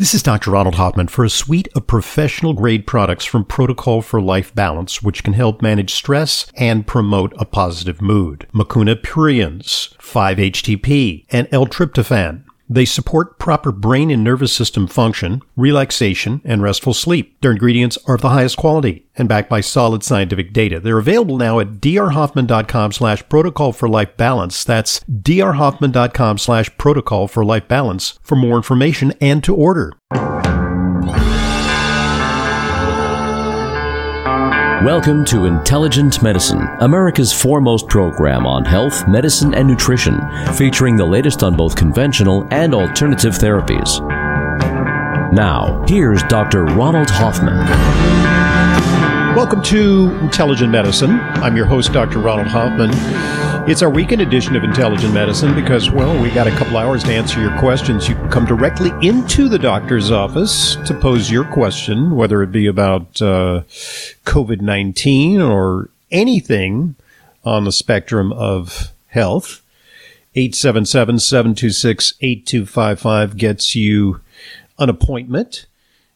This is Dr. Ronald Hoffman for a suite of professional grade products from Protocol for Life Balance, which can help manage stress and promote a positive mood. Mucuna pruriens, 5-HTP, and L-tryptophan. They support proper brain and nervous system function, relaxation, and restful sleep. Their ingredients are of the highest quality and backed by solid scientific data. They're available now at drhoffman.com slash protocol for life balance. That's drhoffman.com slash protocol for life balance for more information and to order. Welcome to Intelligent Medicine, America's foremost program on health, medicine, and nutrition, featuring the latest on both conventional and alternative therapies. Now, here's Dr. Ronald Hoffman. Welcome to Intelligent Medicine. I'm your host, Dr. Ronald Hoffman. It's our weekend edition of Intelligent Medicine because, well, we got a couple hours to answer your questions. You can come directly into the doctor's office to pose your question, whether it be about uh, COVID 19 or anything on the spectrum of health. 877 726 8255 gets you an appointment.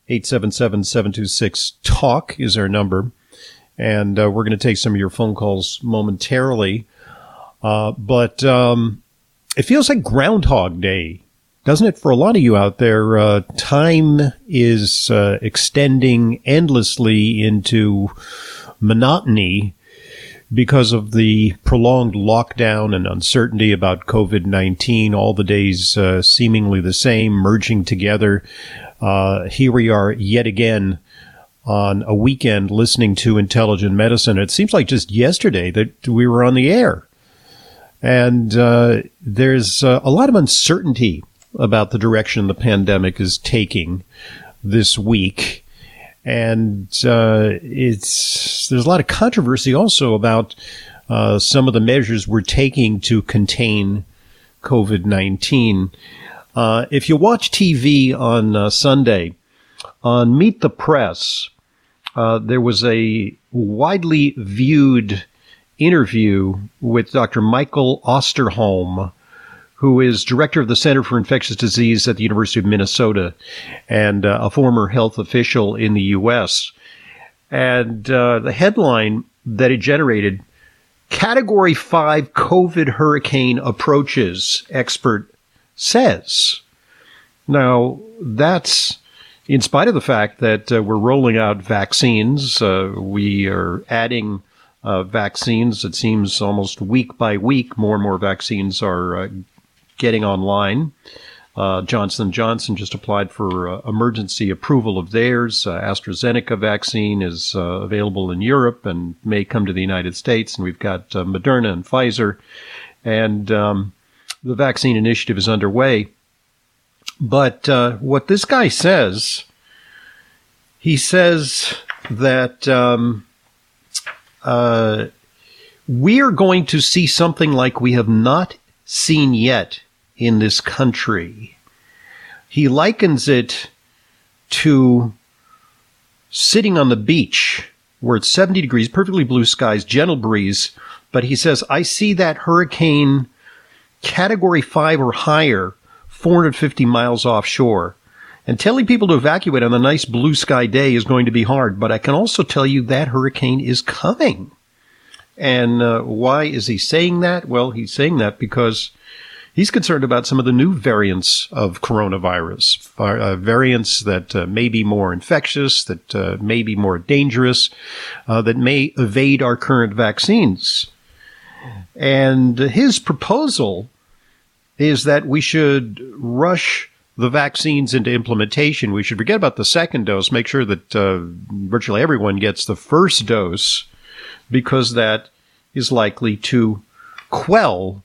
877 726 TALK is our number. And uh, we're going to take some of your phone calls momentarily. Uh, but um, it feels like Groundhog Day, doesn't it? For a lot of you out there, uh, time is uh, extending endlessly into monotony because of the prolonged lockdown and uncertainty about COVID 19, all the days uh, seemingly the same, merging together. Uh, here we are yet again on a weekend listening to intelligent medicine. It seems like just yesterday that we were on the air. And uh, there's uh, a lot of uncertainty about the direction the pandemic is taking this week. And uh, it's there's a lot of controversy also about uh, some of the measures we're taking to contain COVID 19. Uh, if you watch TV on uh, Sunday, on Meet the Press, there was a widely viewed interview with Dr. Michael Osterholm, who is director of the Center for Infectious Disease at the University of Minnesota and uh, a former health official in the U.S. And uh, the headline that it generated Category 5 COVID hurricane approaches, expert says. Now, that's in spite of the fact that uh, we're rolling out vaccines, uh, we are adding uh, vaccines. It seems almost week by week, more and more vaccines are uh, getting online. Uh, Johnson Johnson just applied for uh, emergency approval of theirs. Uh, AstraZeneca vaccine is uh, available in Europe and may come to the United States. And we've got Moderna and Pfizer, and um, the vaccine initiative is underway. But what this guy says, he says that. Um, uh, we are going to see something like we have not seen yet in this country. He likens it to sitting on the beach where it's 70 degrees, perfectly blue skies, gentle breeze. But he says, I see that hurricane category five or higher, 450 miles offshore. And telling people to evacuate on a nice blue sky day is going to be hard, but I can also tell you that hurricane is coming. And uh, why is he saying that? Well, he's saying that because he's concerned about some of the new variants of coronavirus, uh, variants that uh, may be more infectious, that uh, may be more dangerous, uh, that may evade our current vaccines. And his proposal is that we should rush the vaccines into implementation, we should forget about the second dose, make sure that uh, virtually everyone gets the first dose, because that is likely to quell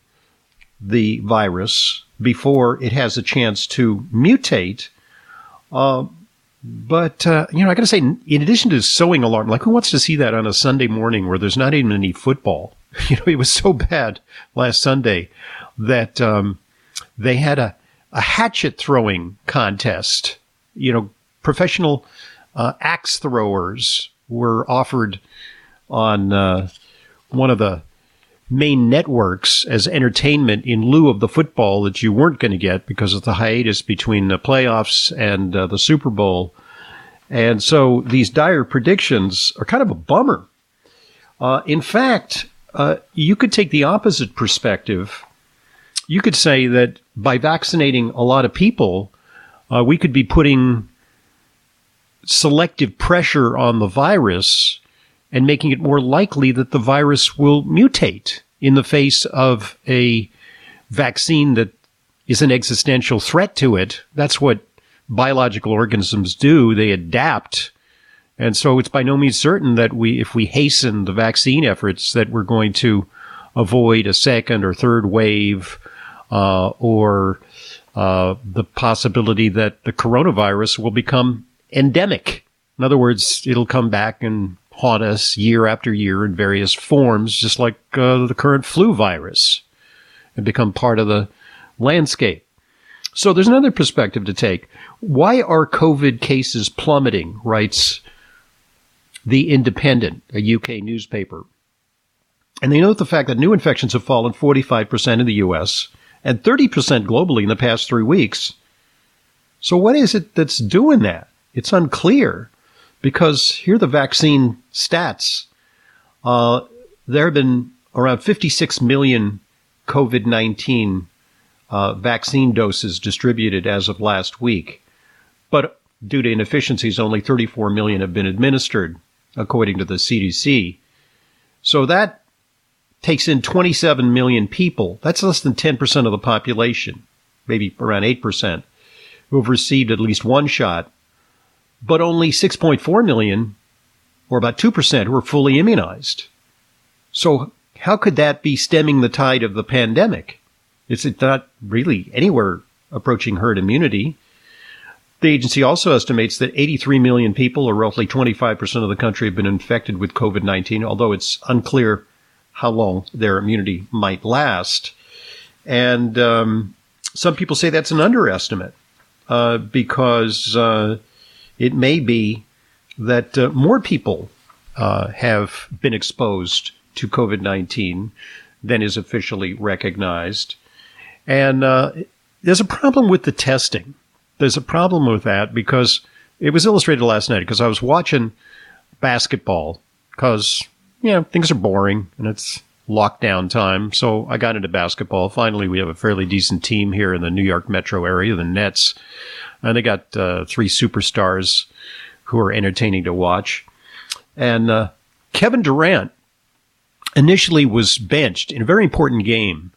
the virus before it has a chance to mutate. Uh, but, uh, you know, I got to say, in addition to sowing alarm, like who wants to see that on a Sunday morning where there's not even any football? You know, it was so bad last Sunday that um, they had a a hatchet throwing contest. You know, professional uh, axe throwers were offered on uh, one of the main networks as entertainment in lieu of the football that you weren't going to get because of the hiatus between the playoffs and uh, the Super Bowl. And so these dire predictions are kind of a bummer. Uh, in fact, uh, you could take the opposite perspective. You could say that by vaccinating a lot of people, uh, we could be putting selective pressure on the virus and making it more likely that the virus will mutate in the face of a vaccine that is an existential threat to it. That's what biological organisms do. They adapt. And so it's by no means certain that we, if we hasten the vaccine efforts, that we're going to avoid a second or third wave, uh, or uh, the possibility that the coronavirus will become endemic. In other words, it'll come back and haunt us year after year in various forms, just like uh, the current flu virus, and become part of the landscape. So there's another perspective to take. Why are COVID cases plummeting? Writes The Independent, a UK newspaper. And they note the fact that new infections have fallen 45% in the US and 30% globally in the past three weeks. So what is it that's doing that? It's unclear because here are the vaccine stats. Uh, there have been around 56 million COVID 19 uh, vaccine doses distributed as of last week. But due to inefficiencies, only 34 million have been administered, according to the CDC. So that takes in 27 million people. That's less than 10% of the population, maybe around 8%, who have received at least one shot but only 6.4 million, or about 2%, who are fully immunized. So how could that be stemming the tide of the pandemic? Is it not really anywhere approaching herd immunity? The agency also estimates that 83 million people, or roughly 25% of the country, have been infected with COVID 19, although it's unclear how long their immunity might last. And um, some people say that's an underestimate uh, because uh, it may be that uh, more people uh, have been exposed to COVID 19 than is officially recognized. And uh, there's a problem with the testing. There's a problem with that because it was illustrated last night because I was watching basketball because, know, things are boring and it's lockdown time. So I got into basketball. Finally, we have a fairly decent team here in the New York metro area, the Nets. And they got uh, three superstars who are entertaining to watch. And uh, Kevin Durant initially was benched in a very important game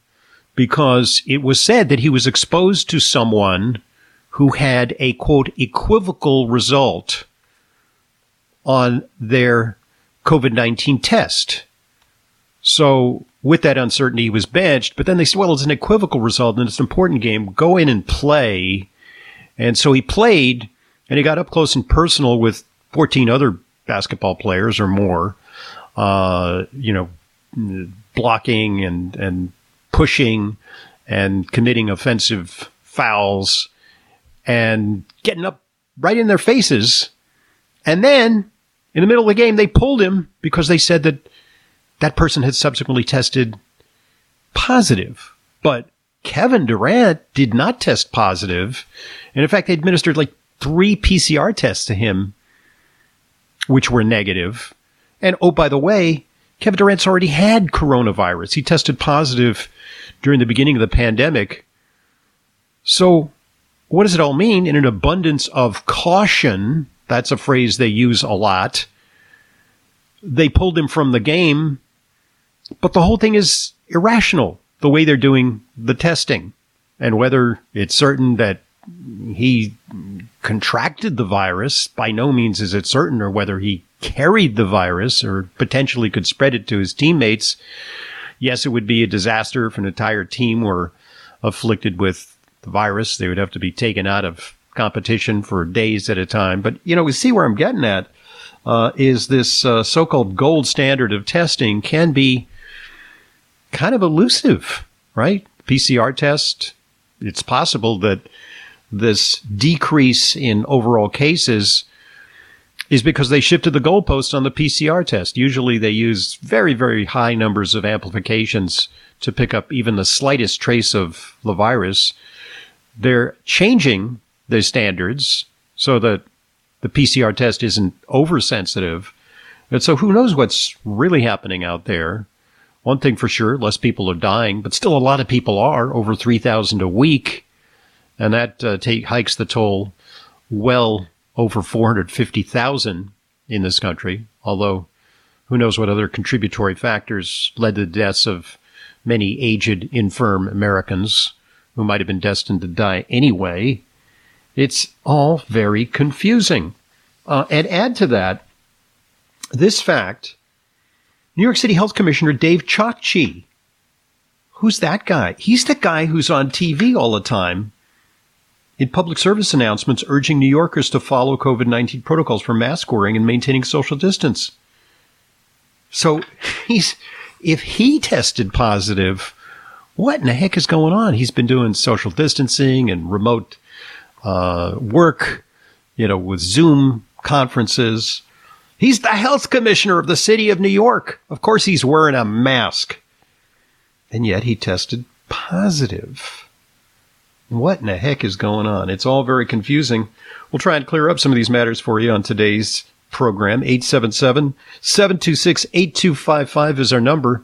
because it was said that he was exposed to someone who had a quote equivocal result on their COVID 19 test. So with that uncertainty, he was benched, but then they said, well, it's an equivocal result and it's an important game. Go in and play and so he played and he got up close and personal with 14 other basketball players or more, uh, you know, blocking and, and pushing and committing offensive fouls and getting up right in their faces. And then in the middle of the game, they pulled him because they said that that person had subsequently tested positive. But Kevin Durant did not test positive. And in fact, they administered like three PCR tests to him, which were negative. And oh, by the way, Kevin Durant's already had coronavirus. He tested positive during the beginning of the pandemic. So what does it all mean? In an abundance of caution, that's a phrase they use a lot. They pulled him from the game, but the whole thing is irrational the way they're doing the testing and whether it's certain that he contracted the virus. By no means is it certain, or whether he carried the virus or potentially could spread it to his teammates. Yes, it would be a disaster if an entire team were afflicted with the virus. They would have to be taken out of competition for days at a time. But, you know, we see where I'm getting at uh, is this uh, so called gold standard of testing can be kind of elusive, right? PCR test, it's possible that this decrease in overall cases is because they shifted the goalpost on the PCR test. Usually they use very, very high numbers of amplifications to pick up even the slightest trace of the virus. They're changing the standards so that the PCR test isn't oversensitive. And so who knows what's really happening out there? One thing for sure, less people are dying, but still a lot of people are, over 3,000 a week. And that uh, take, hikes the toll well over 450,000 in this country, although who knows what other contributory factors led to the deaths of many aged, infirm Americans who might have been destined to die anyway. It's all very confusing. Uh, and add to that this fact New York City Health Commissioner Dave Chokshi. Who's that guy? He's the guy who's on TV all the time in public service announcements urging New Yorkers to follow COVID 19 protocols for mask wearing and maintaining social distance. So he's, if he tested positive, what in the heck is going on? He's been doing social distancing and remote uh, work, you know, with Zoom conferences. He's the health commissioner of the city of New York. Of course, he's wearing a mask. And yet he tested positive. What in the heck is going on? It's all very confusing. We'll try and clear up some of these matters for you on today's program. 877 726 8255 is our number.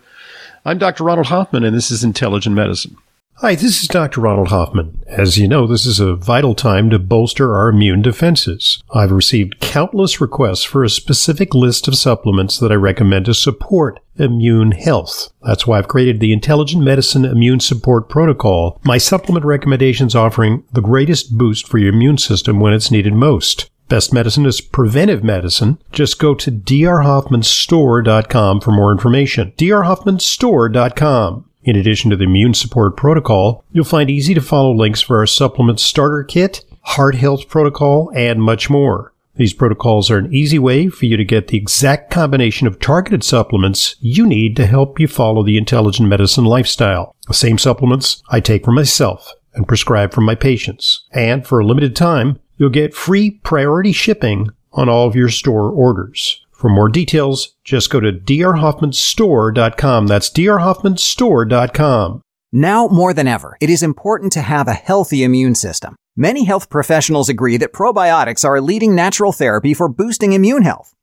I'm Dr. Ronald Hoffman, and this is Intelligent Medicine. Hi, this is Dr. Ronald Hoffman. As you know, this is a vital time to bolster our immune defenses. I've received countless requests for a specific list of supplements that I recommend to support immune health. That's why I've created the Intelligent Medicine Immune Support Protocol, my supplement recommendations offering the greatest boost for your immune system when it's needed most. Best medicine is preventive medicine. Just go to drhoffmanstore.com for more information. drhoffmanstore.com. In addition to the immune support protocol, you'll find easy to follow links for our supplement starter kit, heart health protocol, and much more. These protocols are an easy way for you to get the exact combination of targeted supplements you need to help you follow the intelligent medicine lifestyle. The same supplements I take for myself and prescribe for my patients. And for a limited time, you'll get free priority shipping on all of your store orders. For more details, just go to drhoffmanstore.com. That's drhoffmanstore.com. Now more than ever, it is important to have a healthy immune system. Many health professionals agree that probiotics are a leading natural therapy for boosting immune health.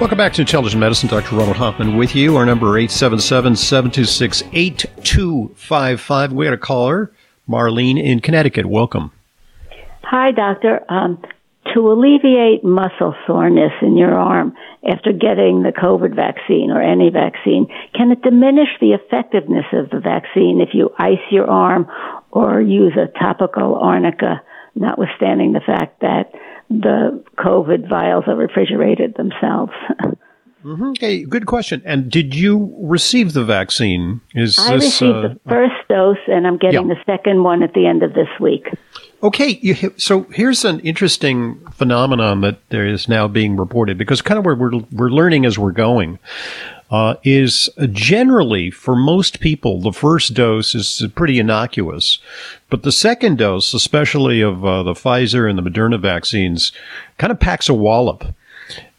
Welcome back to Intelligent Medicine. Dr. Ronald Hoffman with you. Our number 877-726-8255. We got a caller, Marlene in Connecticut. Welcome. Hi, doctor. Um, to alleviate muscle soreness in your arm after getting the COVID vaccine or any vaccine, can it diminish the effectiveness of the vaccine if you ice your arm or use a topical arnica, notwithstanding the fact that the COVID vials are refrigerated themselves. mm-hmm. Okay, good question. And did you receive the vaccine? Is I this, received uh, the first dose, and I'm getting yeah. the second one at the end of this week. Okay, you, so here's an interesting phenomenon that there is now being reported because kind of where we're we're learning as we're going uh, is generally for most people the first dose is pretty innocuous, but the second dose, especially of uh, the Pfizer and the Moderna vaccines, kind of packs a wallop.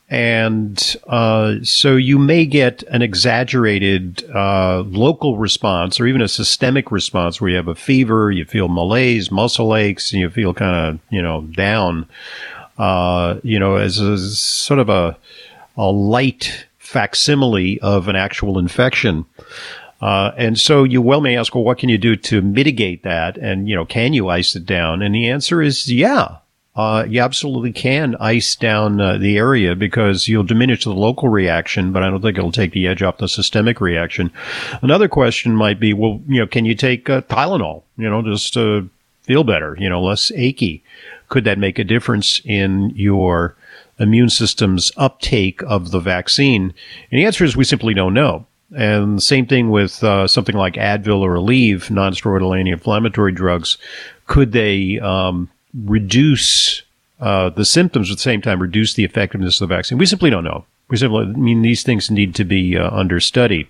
And uh, so you may get an exaggerated uh, local response or even a systemic response where you have a fever, you feel malaise, muscle aches, and you feel kind of, you know, down, uh, you know, as a sort of a, a light facsimile of an actual infection. Uh, and so you well may ask, well, what can you do to mitigate that? And, you know, can you ice it down? And the answer is yeah. Uh, you absolutely can ice down uh, the area because you'll diminish the local reaction, but I don't think it'll take the edge off the systemic reaction. Another question might be, well, you know, can you take uh, Tylenol, you know, just to feel better, you know, less achy? Could that make a difference in your immune system's uptake of the vaccine? And the answer is we simply don't know. And same thing with uh, something like Advil or Aleve, nonsteroidal anti-inflammatory drugs. Could they um, reduce uh, the symptoms at the same time, reduce the effectiveness of the vaccine? We simply don't know. We simply, I mean, these things need to be uh, under study.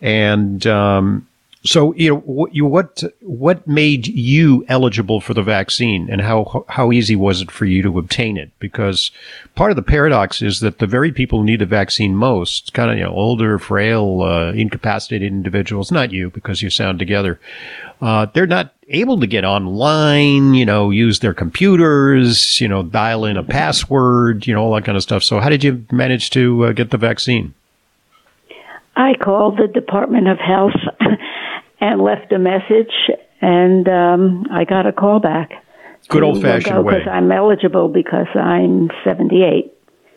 And um, so, you know, what, you, what what made you eligible for the vaccine, and how how easy was it for you to obtain it? Because part of the paradox is that the very people who need the vaccine most, kind of you know, older, frail, uh, incapacitated individuals, not you because you sound together, uh, they're not able to get online, you know, use their computers, you know, dial in a password, you know, all that kind of stuff. So, how did you manage to uh, get the vaccine? I called the Department of Health and left a message, and um, I got a call back. Good old fashioned way. Because I'm eligible because I'm 78.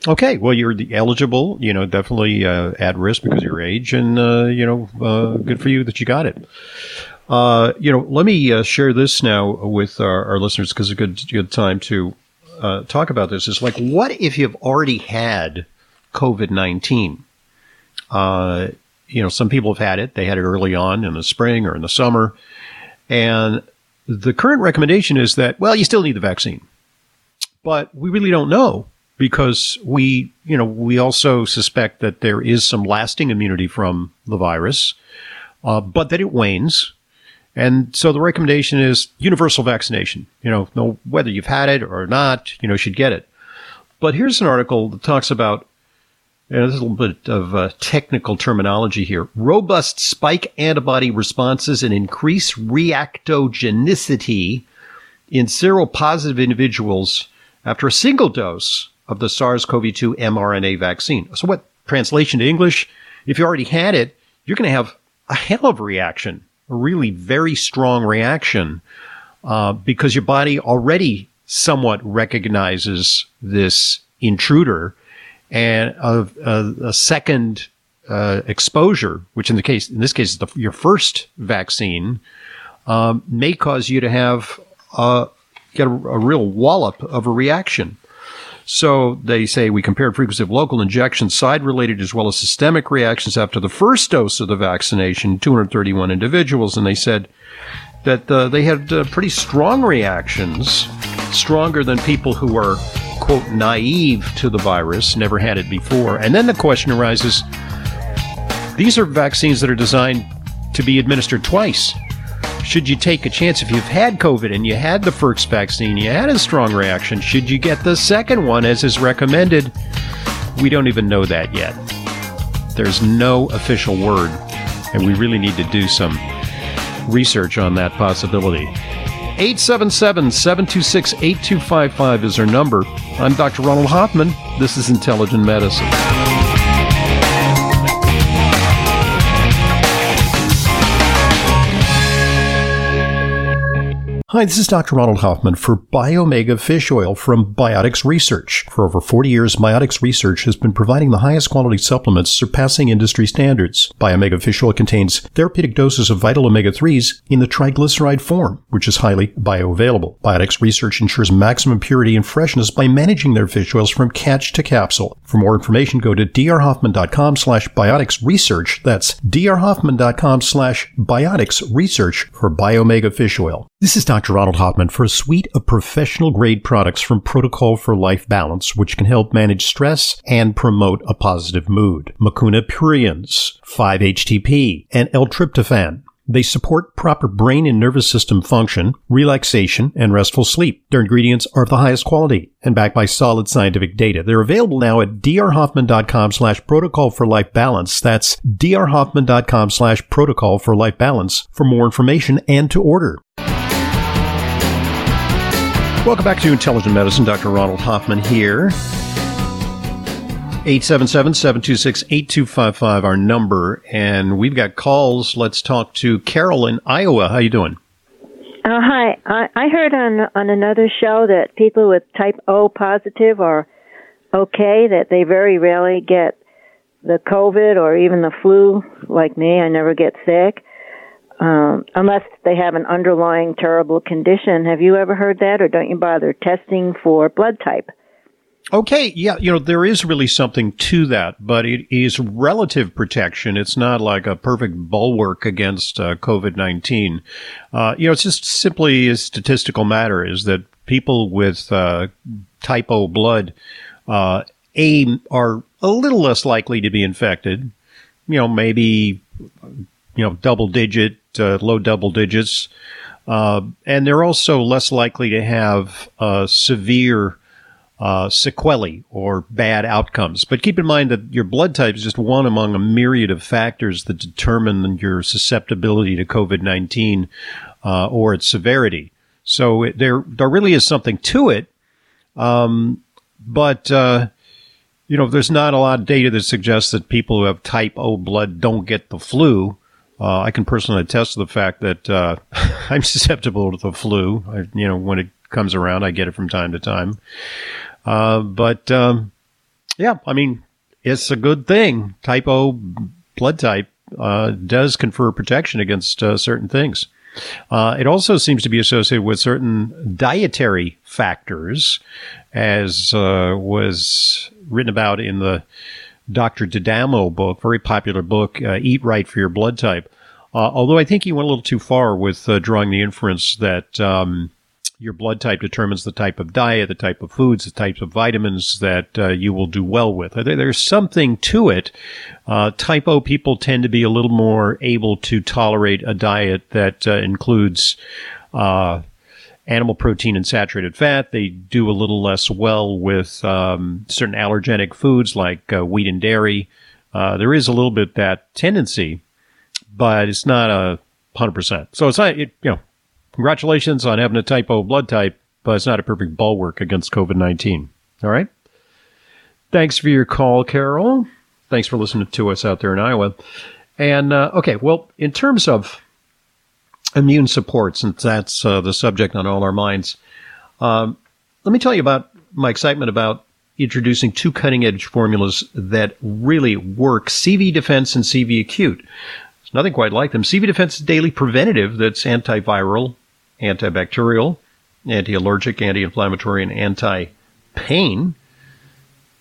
Okay, well, you're eligible. You know, definitely uh, at risk because of your age, and uh, you know, uh, good for you that you got it. Uh, you know, let me uh, share this now with our, our listeners because it's a good good time to uh, talk about this. Is like, what if you've already had COVID nineteen? You know, some people have had it. They had it early on in the spring or in the summer. And the current recommendation is that, well, you still need the vaccine. But we really don't know because we, you know, we also suspect that there is some lasting immunity from the virus, uh, but that it wanes. And so the recommendation is universal vaccination. You know, no, whether you've had it or not, you know, should get it. But here's an article that talks about a little bit of uh, technical terminology here. Robust spike antibody responses and increased reactogenicity in seropositive individuals after a single dose of the SARS-CoV-2 mRNA vaccine. So what translation to English? If you already had it, you're going to have a hell of a reaction, a really very strong reaction, uh, because your body already somewhat recognizes this intruder and a, a, a second uh, exposure, which in the case in this case is the, your first vaccine, um, may cause you to have uh, get a, a, real wallop of a reaction. So they say we compared frequency of local injections, side-related as well as systemic reactions after the first dose of the vaccination, 231 individuals, and they said that uh, they had uh, pretty strong reactions, stronger than people who were quote, naive to the virus, never had it before. And then the question arises these are vaccines that are designed to be administered twice. Should you take a chance if you've had COVID and you had the first vaccine, you had a strong reaction? Should you get the second one as is recommended? We don't even know that yet. There's no official word, and we really need to do some research on that possibility. 877 726 8255 is our number. I'm Dr. Ronald Hoffman. This is Intelligent Medicine. Hi, this is Dr. Ronald Hoffman for Biomega Fish Oil from Biotics Research. For over 40 years, Biotics Research has been providing the highest quality supplements surpassing industry standards. Biomega Fish Oil contains therapeutic doses of vital omega-3s in the triglyceride form, which is highly bioavailable. Biotics Research ensures maximum purity and freshness by managing their fish oils from catch to capsule. For more information, go to drhoffman.com slash biotics research. That's drhoffman.com slash biotics research for Biomega Fish Oil. This is Dr. Ronald Hoffman for a suite of professional grade products from Protocol for Life Balance, which can help manage stress and promote a positive mood. Mucuna pruriens, 5-HTP, and L-tryptophan. They support proper brain and nervous system function, relaxation, and restful sleep. Their ingredients are of the highest quality and backed by solid scientific data. They're available now at drhoffman.com slash protocol for life balance. That's drhoffman.com slash protocol for life balance for more information and to order. Welcome back to Intelligent Medicine. Dr. Ronald Hoffman here. 877 726 8255, our number. And we've got calls. Let's talk to Carol in Iowa. How you doing? Uh, hi. I, I heard on on another show that people with type O positive are okay, that they very rarely get the COVID or even the flu, like me. I never get sick. Um, unless they have an underlying terrible condition. Have you ever heard that, or don't you bother testing for blood type? Okay, yeah, you know, there is really something to that, but it is relative protection. It's not like a perfect bulwark against uh, COVID 19. Uh, you know, it's just simply a statistical matter is that people with uh, type O blood, uh, A, are a little less likely to be infected. You know, maybe, you know, double digit, low double digits. Uh, and they're also less likely to have severe uh, sequelae or bad outcomes. But keep in mind that your blood type is just one among a myriad of factors that determine your susceptibility to COVID 19 uh, or its severity. So it, there, there really is something to it. Um, but, uh, you know, there's not a lot of data that suggests that people who have type O blood don't get the flu. Uh, I can personally attest to the fact that uh, I'm susceptible to the flu. I, you know, when it comes around, I get it from time to time. Uh, but um, yeah, I mean, it's a good thing. Type O blood type uh, does confer protection against uh, certain things. Uh, it also seems to be associated with certain dietary factors, as was written about in the Dr. D'Adamo book, very popular book, uh, Eat Right for Your Blood Type. although I think he went a little too far with drawing the inference that um, your blood type determines the type of diet, the type of foods, the types of vitamins that uh, you will do well with. There's something to it. Uh, type O people tend to be a little more able to tolerate a diet that uh, includes uh, animal protein and saturated fat. They do a little less well with um, certain allergenic foods like uh, wheat and dairy. Uh, there is a little bit that tendency, but it's not a hundred percent. So it's not, it, you know, Congratulations on having a type O blood type, but it's not a perfect bulwark against COVID 19. All right? Thanks for your call, Carol. Thanks for listening to us out there in Iowa. And, uh, okay, well, in terms of immune support, since that's uh, the subject on all our minds, um, let me tell you about my excitement about introducing two cutting edge formulas that really work CV Defense and CV Acute. There's nothing quite like them. CV Defense is daily preventative that's antiviral antibacterial, anti-allergic, anti-inflammatory, and anti-pain.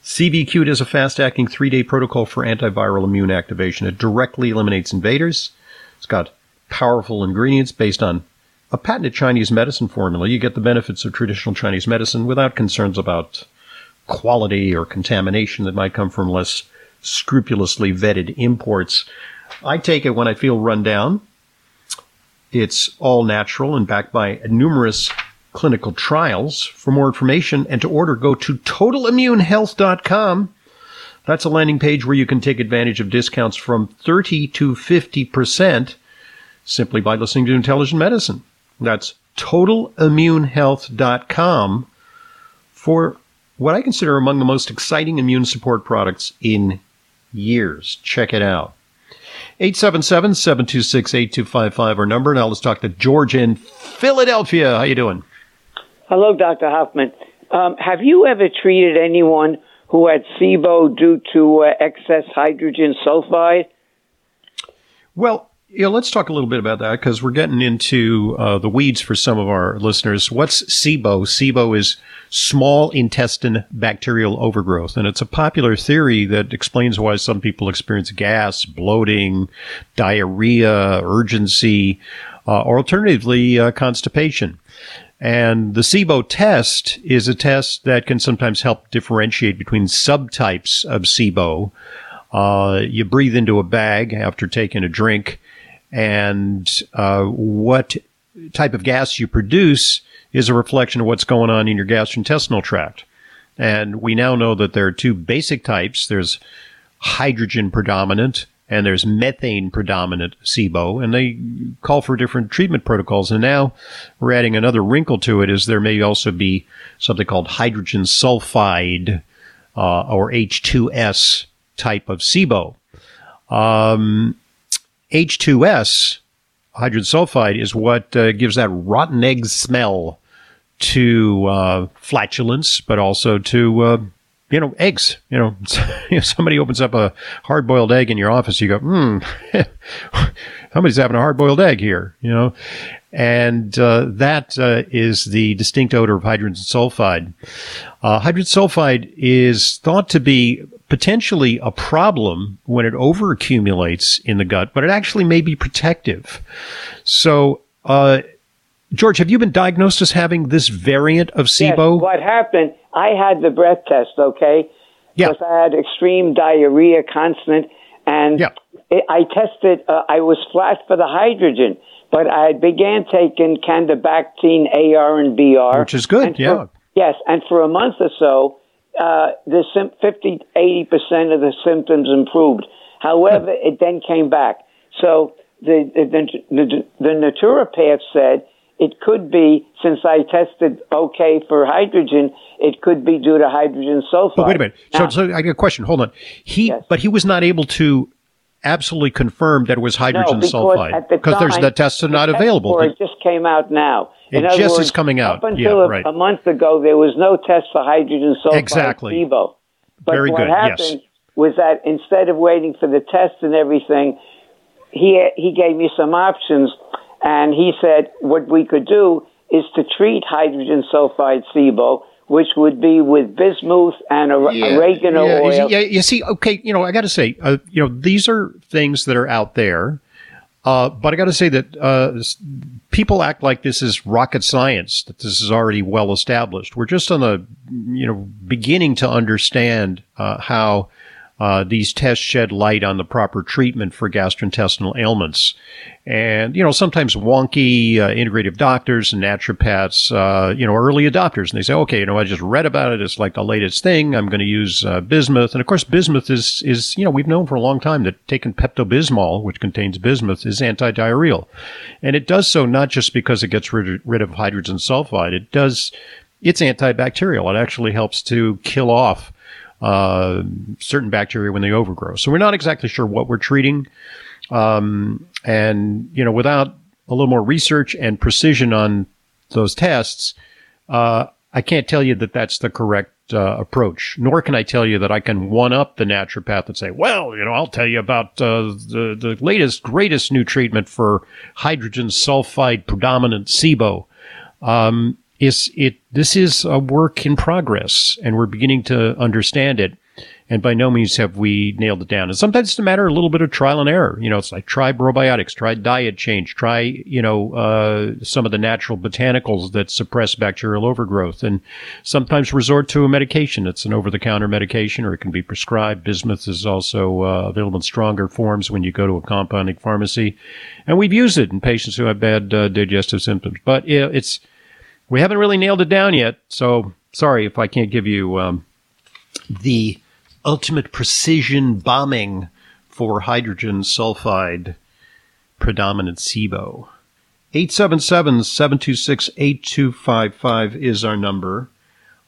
CV Acute is a fast-acting three-day protocol for antiviral immune activation. It directly eliminates invaders. It's got powerful ingredients based on a patented Chinese medicine formula. You get the benefits of traditional Chinese medicine without concerns about quality or contamination that might come from less scrupulously vetted imports. I take it when I feel run down. It's all natural and backed by numerous clinical trials. For more information and to order, go to totalimmunehealth.com. That's a landing page where you can take advantage of discounts from 30 to 50% simply by listening to Intelligent Medicine. That's totalimmunehealth.com for what I consider among the most exciting immune support products in years. Check it out. 877-726-8255 our number. Now let's talk to George in Philadelphia. How you doing? Hello, Dr. Hoffman. Um, have you ever treated anyone who had SIBO due to uh, excess hydrogen sulfide? Well, yeah, let's talk a little bit about that because we're getting into uh, the weeds for some of our listeners. What's SIBO? SIBO is small intestine bacterial overgrowth, and it's a popular theory that explains why some people experience gas, bloating, diarrhea, urgency, uh, or alternatively, uh, constipation. And the SIBO test is a test that can sometimes help differentiate between subtypes of SIBO. Uh, you breathe into a bag after taking a drink and uh, what type of gas you produce is a reflection of what's going on in your gastrointestinal tract. And we now know that there are two basic types. There's hydrogen predominant and there's methane predominant SIBO, and they call for different treatment protocols. And now we're adding another wrinkle to it is there may also be something called hydrogen sulfide uh, or H2S type of SIBO. Um, H2S, hydrogen sulfide, is what uh, gives that rotten egg smell to uh, flatulence, but also to uh, you know eggs. You know, if somebody opens up a hard boiled egg in your office, you go, hmm, somebody's having a hard boiled egg here. You know, and uh, that uh, is the distinct odor of hydrogen sulfide. Uh, hydrogen sulfide is thought to be potentially a problem when it overaccumulates in the gut, but it actually may be protective. So, uh, George, have you been diagnosed as having this variant of SIBO? Yes, what happened? I had the breath test, okay? Yeah. I had extreme diarrhea, constant, and Yeah. it, I tested. Uh, I was flat for the hydrogen, but I began taking Candibactin AR and BR, Which is good, and for- yeah. yes, and for a month or so, uh, the sim- 50, 80 percent of the symptoms improved. However, it then came back. So the the, the, the, the naturopath said it could be since I tested okay for hydrogen, it could be due to hydrogen sulfide. But wait a minute. So, so I got a question. Hold on. He, Yes. but he was not able to absolutely confirmed that it was hydrogen no, because sulfide at the there's the tests are not available. for it just came out now. It In other just is coming out. Up until Yeah, a, right. a month ago, there was no test for hydrogen sulfide. Exactly. SIBO. But Very what good, yes. happened was that instead of waiting for the test and everything, he he gave me some options, and he said what we could do is to treat hydrogen sulfide SIBO, which would be with bismuth and or- oregano yeah, oil. Yeah, you see, okay, you know, I got to say, uh, you know, these are things that are out there. Uh, but I got to say that uh, people act like this is rocket science, that this is already well established. We're just on the, you know, beginning to understand uh, how uh, these tests shed light on the proper treatment for gastrointestinal ailments. And, you know, sometimes wonky uh, integrative doctors and naturopaths, uh, you know, early adopters, and they say, okay, you know, I just read about it. It's like the latest thing. I'm going to use uh, bismuth. And of course, bismuth is, is, you know, we've known for a long time that taking Pepto-Bismol, which contains bismuth, is anti-diarrheal. And it does so not just because it gets rid, rid of hydrogen sulfide. It does, it's antibacterial. It actually helps to kill off uh, certain bacteria when they overgrow. So we're not exactly sure what we're treating. Um, and, you know, without a little more research and precision on those tests, uh, I can't tell you that that's the correct uh, approach. Nor can I tell you that I can one up the naturopath and say, well, you know, I'll tell you about uh, the the latest, greatest new treatment for hydrogen sulfide predominant SIBO. Um, is it? This is a work in progress, and we're beginning to understand it. And by no means have we nailed it down. And sometimes it's a matter of a little bit of trial and error. You know, it's like try probiotics, try diet change, try, you know, uh, some of the natural botanicals that suppress bacterial overgrowth and sometimes resort to a medication. It's an over the counter medication or it can be prescribed. Bismuth is also uh, available in stronger forms when you go to a compounding pharmacy. And we've used it in patients who have bad uh, digestive symptoms. But it's, we haven't really nailed it down yet. So sorry if I can't give you, um, the ultimate precision bombing for hydrogen sulfide predominant SIBO. 877-726-8255 is our number.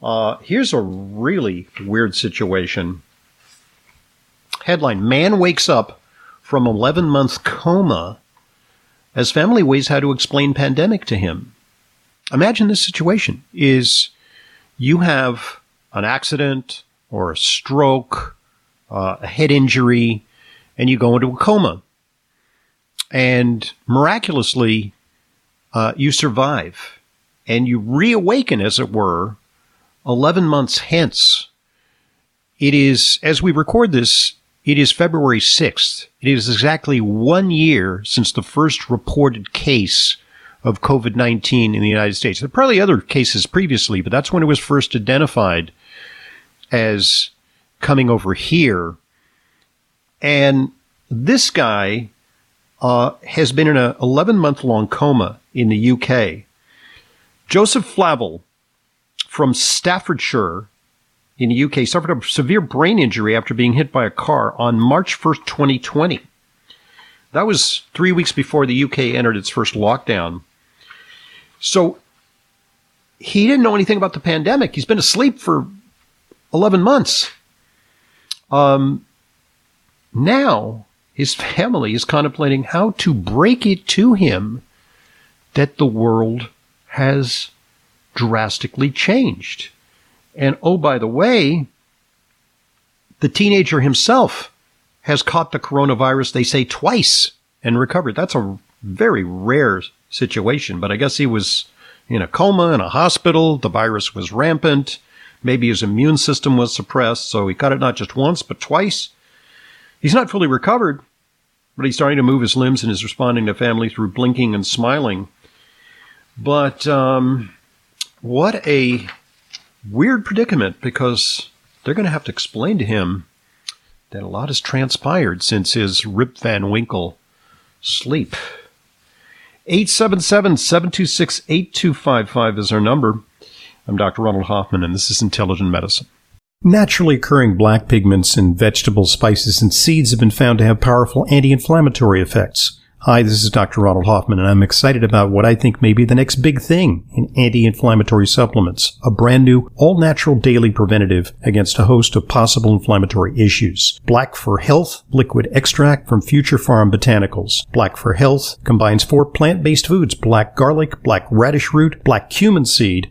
Uh, here's a really weird situation. Headline, man wakes up from 11 month coma as family weighs how to explain pandemic to him. Imagine this situation is you have an accident or a stroke, uh, a head injury, and you go into a coma. And miraculously, uh, you survive and you reawaken, as it were, 11 months hence. It is, as we record this, it is February 6th. It is exactly one year since the first reported case of COVID 19 in the United States. There are probably other cases previously, but that's when it was first identified as coming over here. And this guy uh, has been in an 11 month long coma in the UK. Joseph Flavel from Staffordshire in the UK suffered a severe brain injury after being hit by a car on March 1st, 2020. That was three weeks before the UK entered its first lockdown. So he didn't know anything about the pandemic. He's been asleep for 11 months. Um, now his family is contemplating how to break it to him that the world has drastically changed. And oh, by the way, the teenager himself has caught the coronavirus, they say twice and recovered. That's a very rare situation, but I guess he was in a coma in a hospital. The virus was rampant. Maybe his immune system was suppressed, so he caught it not just once, but twice. He's not fully recovered, but he's starting to move his limbs and is responding to family through blinking and smiling. But um, what a weird predicament because they're going to have to explain to him that a lot has transpired since his Rip Van Winkle sleep. 877 726 8255 is our number. I'm Dr. Ronald Hoffman, and this is Intelligent Medicine. Naturally occurring black pigments in vegetables, spices, and seeds have been found to have powerful anti inflammatory effects. Hi, this is Dr. Ronald Hoffman, and I'm excited about what I think may be the next big thing in anti-inflammatory supplements, a brand new, all-natural daily preventative against a host of possible inflammatory issues. Black for Health liquid extract from Future Pharm Botanicals. Black for Health combines four plant-based foods, black garlic, black radish root, black cumin seed,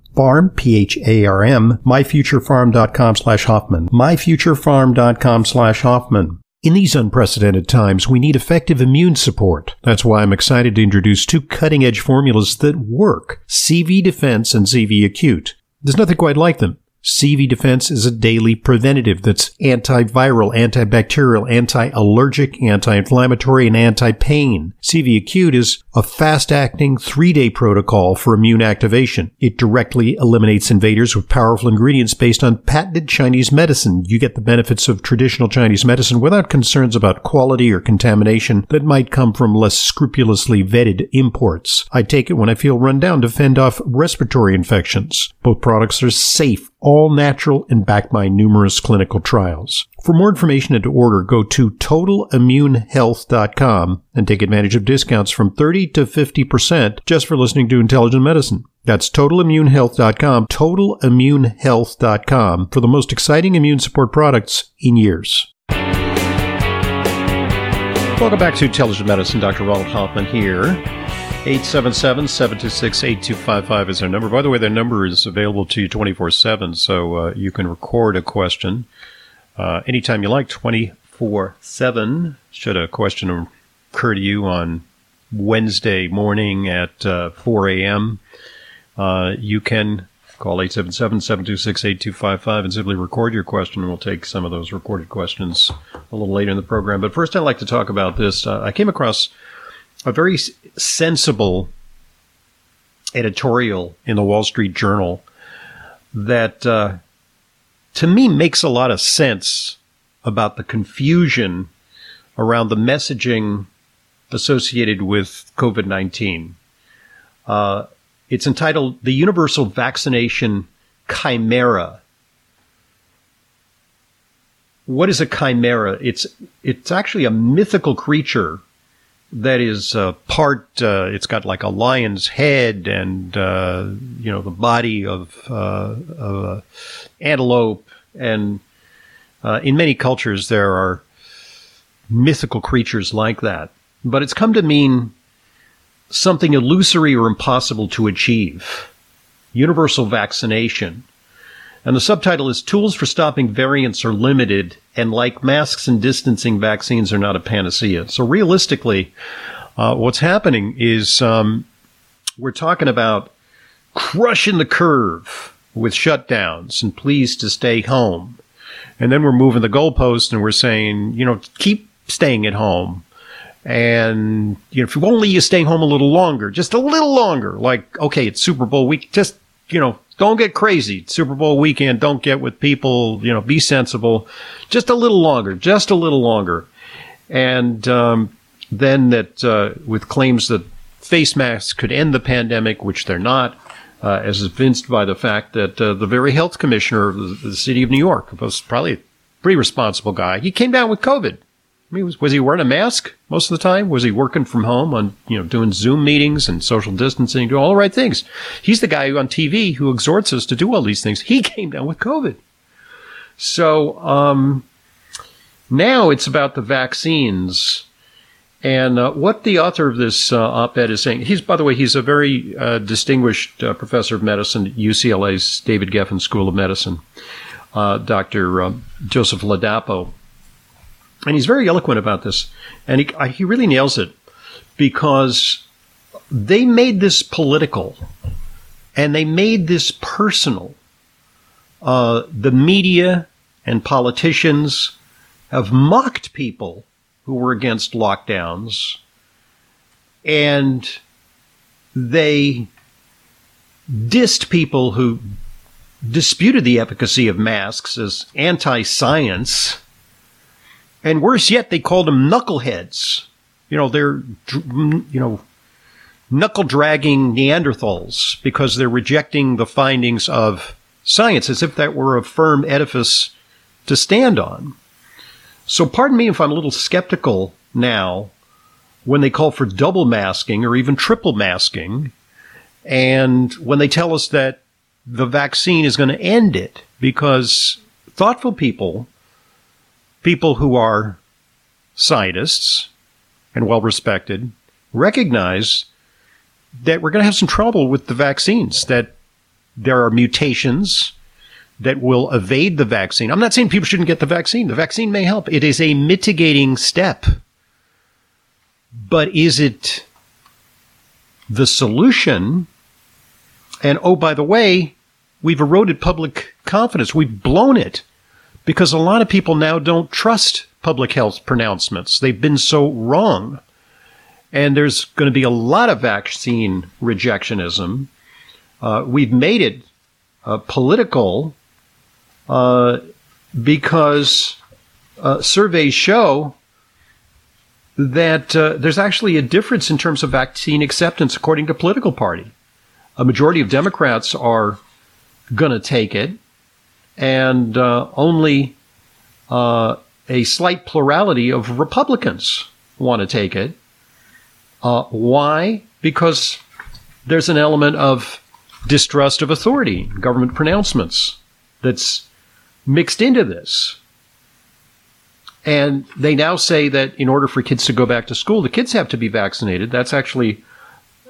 pharm, P-H-A-R-M, myfuturepharm.com slash Hoffman, myfuturepharm.com slash Hoffman. In these unprecedented times, we need effective immune support. That's why I'm excited to introduce two cutting edge formulas that work CV Defense and CV Acute. There's nothing quite like them. CV Defense is a daily preventative that's antiviral, antibacterial, anti-allergic, anti-inflammatory, and anti-pain. CV Acute is a fast-acting three-day protocol for immune activation. It directly eliminates invaders with powerful ingredients based on patented Chinese medicine. You get the benefits of traditional Chinese medicine without concerns about quality or contamination that might come from less scrupulously vetted imports. I take it when I feel run down to fend off respiratory infections. Both products are safe all natural and backed by numerous clinical trials. For more information and to order, go to totalimmunehealth.com and take advantage of discounts from 30 to 50% just for listening to Intelligent Medicine. That's totalimmunehealth.com, totalimmunehealth.com for the most exciting immune support products in years. Welcome back to Intelligent Medicine. Dr. Ronald Hoffman here. 877 726 8255 is our number. By the way, their number is available to you 24 7, so uh, you can record a question uh, anytime you like, 24 7. Should a question occur to you on Wednesday morning at uh, 4 a.m., uh, you can call 877 726 8255 and simply record your question, we'll take some of those recorded questions a little later in the program. But first, I'd like to talk about this. Uh, I came across a very sensible editorial in the Wall Street Journal that, uh, to me, makes a lot of sense about the confusion around the messaging associated with COVID 19. Uh, it's entitled The Universal Vaccination Chimera. What is a chimera? It's, it's actually a mythical creature that is uh, part. Uh, it's got like a lion's head and uh, you know the body of, uh, of antelope, and uh, in many cultures there are mythical creatures like that. But it's come to mean something illusory or impossible to achieve. Universal vaccination. And the subtitle is Tools for Stopping Variants Are Limited, and like masks and distancing, vaccines are not a panacea. So realistically, uh, what's happening is um, we're talking about crushing the curve with shutdowns and please to stay home. And then we're moving the goalpost and we're saying, you know, keep staying at home. And you know, if you only you stay home a little longer, just a little longer. Like, okay, it's Super Bowl week. Just you know, don't get crazy. Super Bowl weekend, don't get with people, you know, be sensible. Just a little longer, just a little longer. and um, then that uh, with claims that face masks could end the pandemic, which they're not, uh, as evinced by the fact that uh, the very health commissioner of the, the, city of New York was probably a pretty responsible guy. He came down with COVID. I mean, was, was he wearing a mask most of the time? Was he working from home on, you know, doing Zoom meetings and social distancing, doing all the right things? He's the guy on TV who exhorts us to do all these things. He came down with COVID. So, um, now it's about the vaccines. And uh, what the author of this uh, op-ed is saying, he's, by the way, he's a very uh, distinguished uh, professor of medicine at UCLA's David Geffen School of Medicine, uh, Dr. Uh, Joseph Ladapo. And he's very eloquent about this. And he, he really nails it because they made this political and they made this personal. Uh, the media and politicians have mocked people who were against lockdowns and they dissed people who disputed the efficacy of masks as anti-science and worse yet they called them knuckleheads. You know they're you know knuckle dragging neanderthals because they're rejecting the findings of science as if that were a firm edifice to stand on. So pardon me if I'm a little skeptical now when they call for double masking or even triple masking, and when they tell us that the vaccine is going to end it, because thoughtful people, people who are scientists and well respected, recognize that we're going to have some trouble with the vaccines, that there are mutations that will evade the vaccine. I'm not saying people shouldn't get the vaccine. The vaccine may help. It is a mitigating step. But is it the solution? And oh, by the way, we've eroded public confidence. We've blown it because a lot of people now don't trust public health pronouncements. They've been so wrong. And there's going to be a lot of vaccine rejectionism. Uh, we've made it uh, political uh, because uh, surveys show that uh, there's actually a difference in terms of vaccine acceptance according to political party. A majority of Democrats are going to take it, and uh, only uh, a slight plurality of Republicans want to take it. Uh, why? Because there's an element of distrust of authority, government pronouncements that's mixed into this. And they now say that in order for kids to go back to school, the kids have to be vaccinated. That's actually,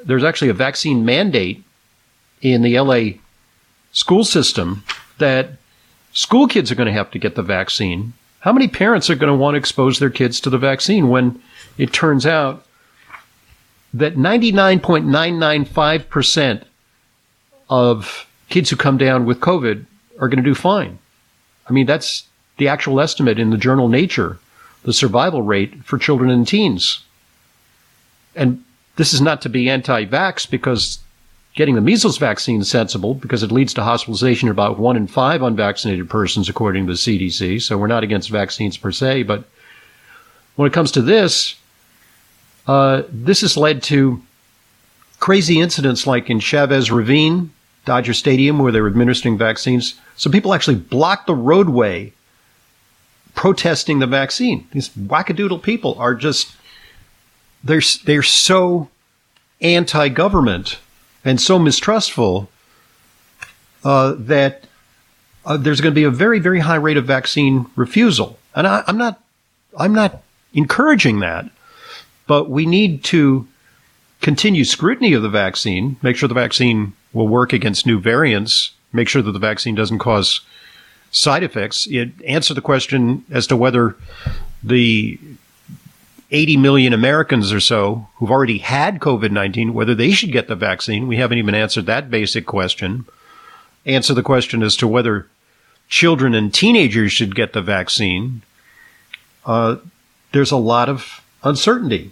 there's actually a vaccine mandate in the LA school system that school kids are going to have to get the vaccine. How many parents are going to want to expose their kids to the vaccine when it turns out that 99.995% of kids who come down with COVID are going to do fine? I mean, that's the actual estimate in the journal Nature, the survival rate for children and teens. And this is not to be anti-vax because getting the measles vaccine sensible because it leads to hospitalization of about one in five unvaccinated persons, according to the CDC. So we're not against vaccines per se, but when it comes to this, uh, this has led to crazy incidents like in Chavez Ravine, Dodger Stadium, where they were administering vaccines. So people actually blocked the roadway protesting the vaccine. These wackadoodle people are just they're they're so anti-government and so mistrustful uh, that uh, there's going to be a very very high rate of vaccine refusal. And I, I'm not I'm not encouraging that, but we need to continue scrutiny of the vaccine, make sure the vaccine will work against new variants make sure that the vaccine doesn't cause side effects. It answer the question as to whether the 80 million Americans or so who've already had COVID 19, whether they should get the vaccine. We haven't even answered that basic question. Answer the question as to whether children and teenagers should get the vaccine. Uh, there's a lot of uncertainty.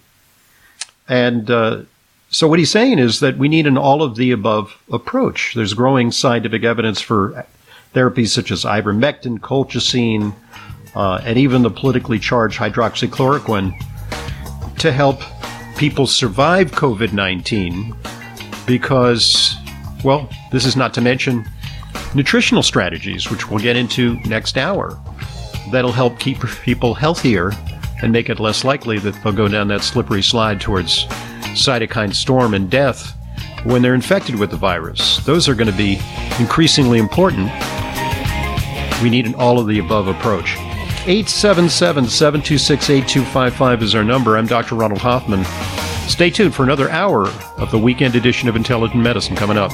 And uh, so what he's saying is that we need an all of the above approach. There's growing scientific evidence for therapies such as ivermectin, colchicine, uh, and even the politically charged hydroxychloroquine to help people survive COVID 19 because, well, this is not to mention nutritional strategies, which we'll get into next hour, that'll help keep people healthier and make it less likely that they'll go down that slippery slide towards cytokine storm and death when they're infected with the virus. Those are going to be increasingly important. We need an all of the above approach. 877 726 8255 is our number. I'm Dr. Ronald Hoffman. Stay tuned for another hour of the weekend edition of Intelligent Medicine coming up.